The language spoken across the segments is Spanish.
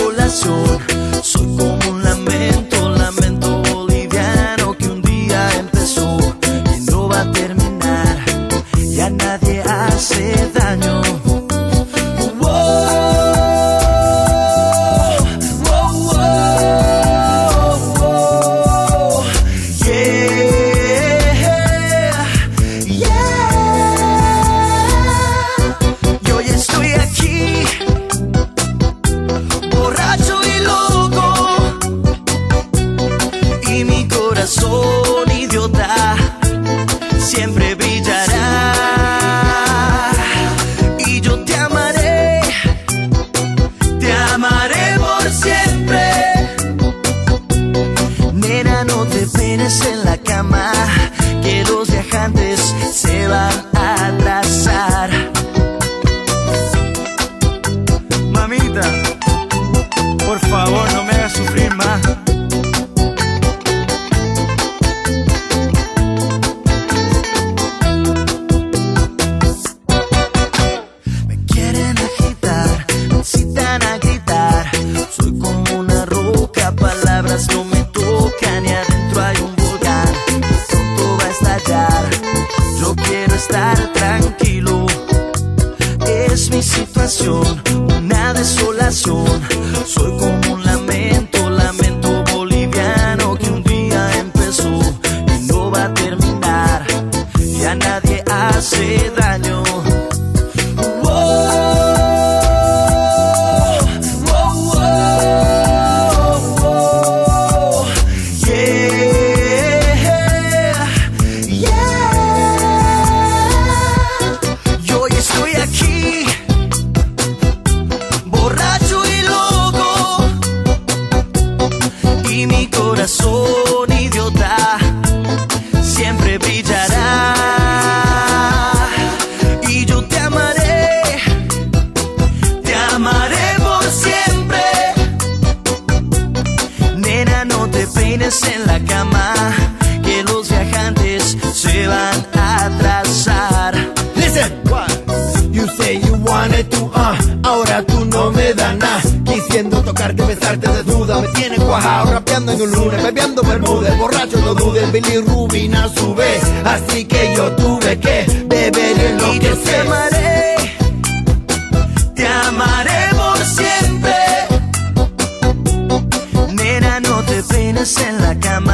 consolación. Soy como siempre Ah, ahora tú no me das nada. Quisiendo tocarte, besarte desnuda, me tienen cuajado, rapeando en un lunes, bebiendo bermuda, borracho no dudes, Billy Rubin a su vez, así que yo tuve que beber en lo que sé. Te amaré, te amaré por siempre. Nena, no te peines en la cama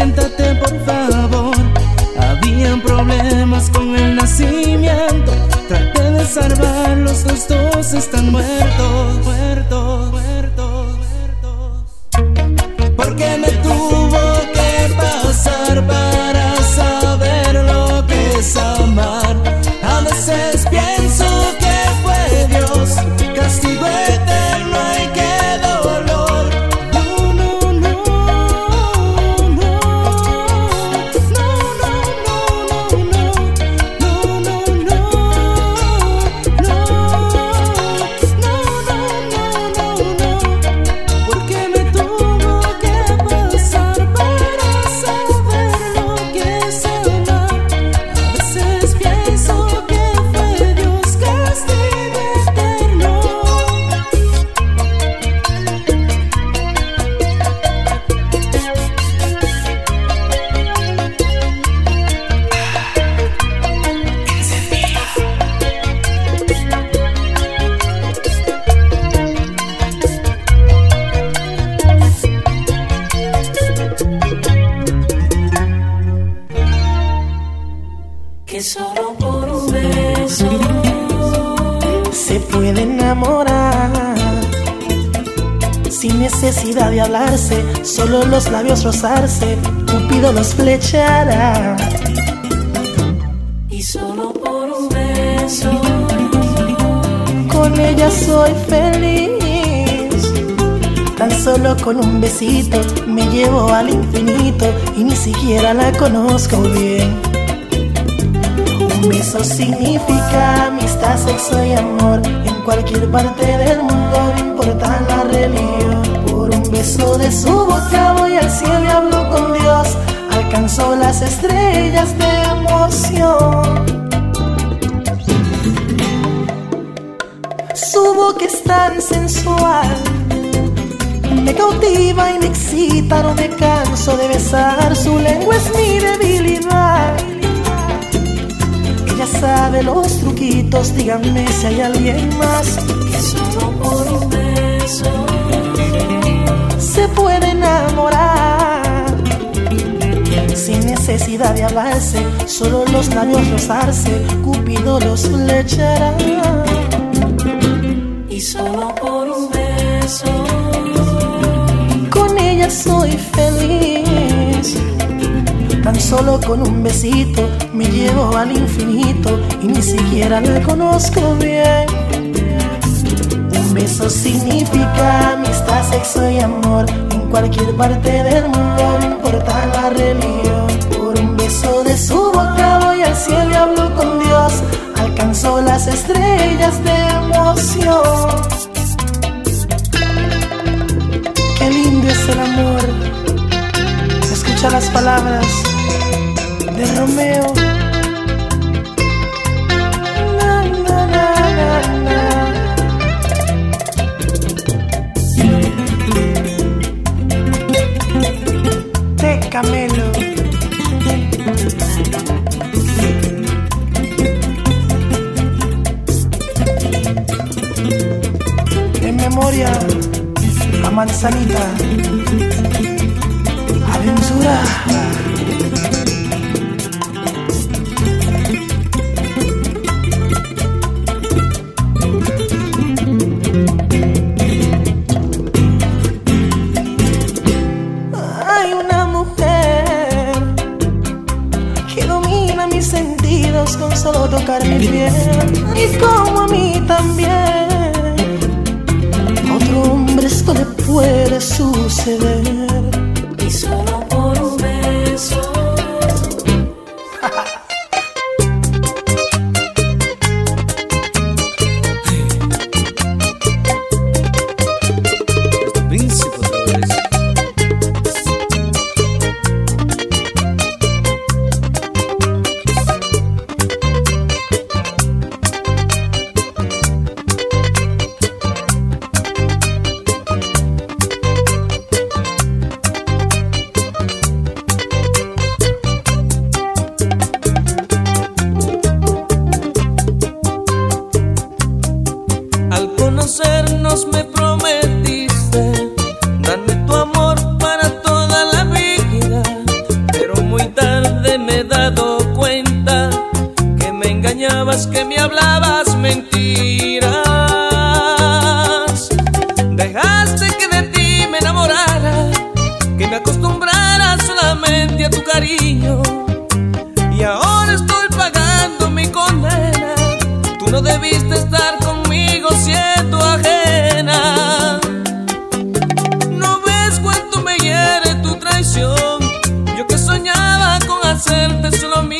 siéntate por favor. Habían problemas con el nacimiento, traté de salvarlos, sin necesidad de hablarse, solo los labios rozarse, Cupido los flechará. y solo por un beso Con ella soy feliz, tan solo con un besito me llevo al infinito y ni siquiera la conozco bien. Un beso significa amistad, sexo y amor. Cualquier parte del mundo, no importa la religión. Por un beso de su boca voy al cielo y hablo con Dios. Alcanzó las estrellas de emoción. Su boca es tan sensual. Me cautiva y me excita, no me canso de besar. Su lengua es mi debilidad. Ella sabe los truquitos, díganme si hay alguien más que solo por un beso se puede enamorar. Sin necesidad de hablarse, solo los labios rozarse, Cupido los flechará. y solo por un beso Con ella soy feliz. Tan solo con un besito me llevo al infinito y ni siquiera la conozco bien. Un beso significa amistad, sexo y amor. En cualquier parte del mundo, no importa la religión. Por un beso de su boca voy al cielo y hablo con Dios. Alcanzó las estrellas de emoción. Qué lindo es el amor. Escucha las palabras Romeo. conocernos me prometí hacerte solo mía. Con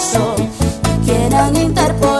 paso, quieran interponer.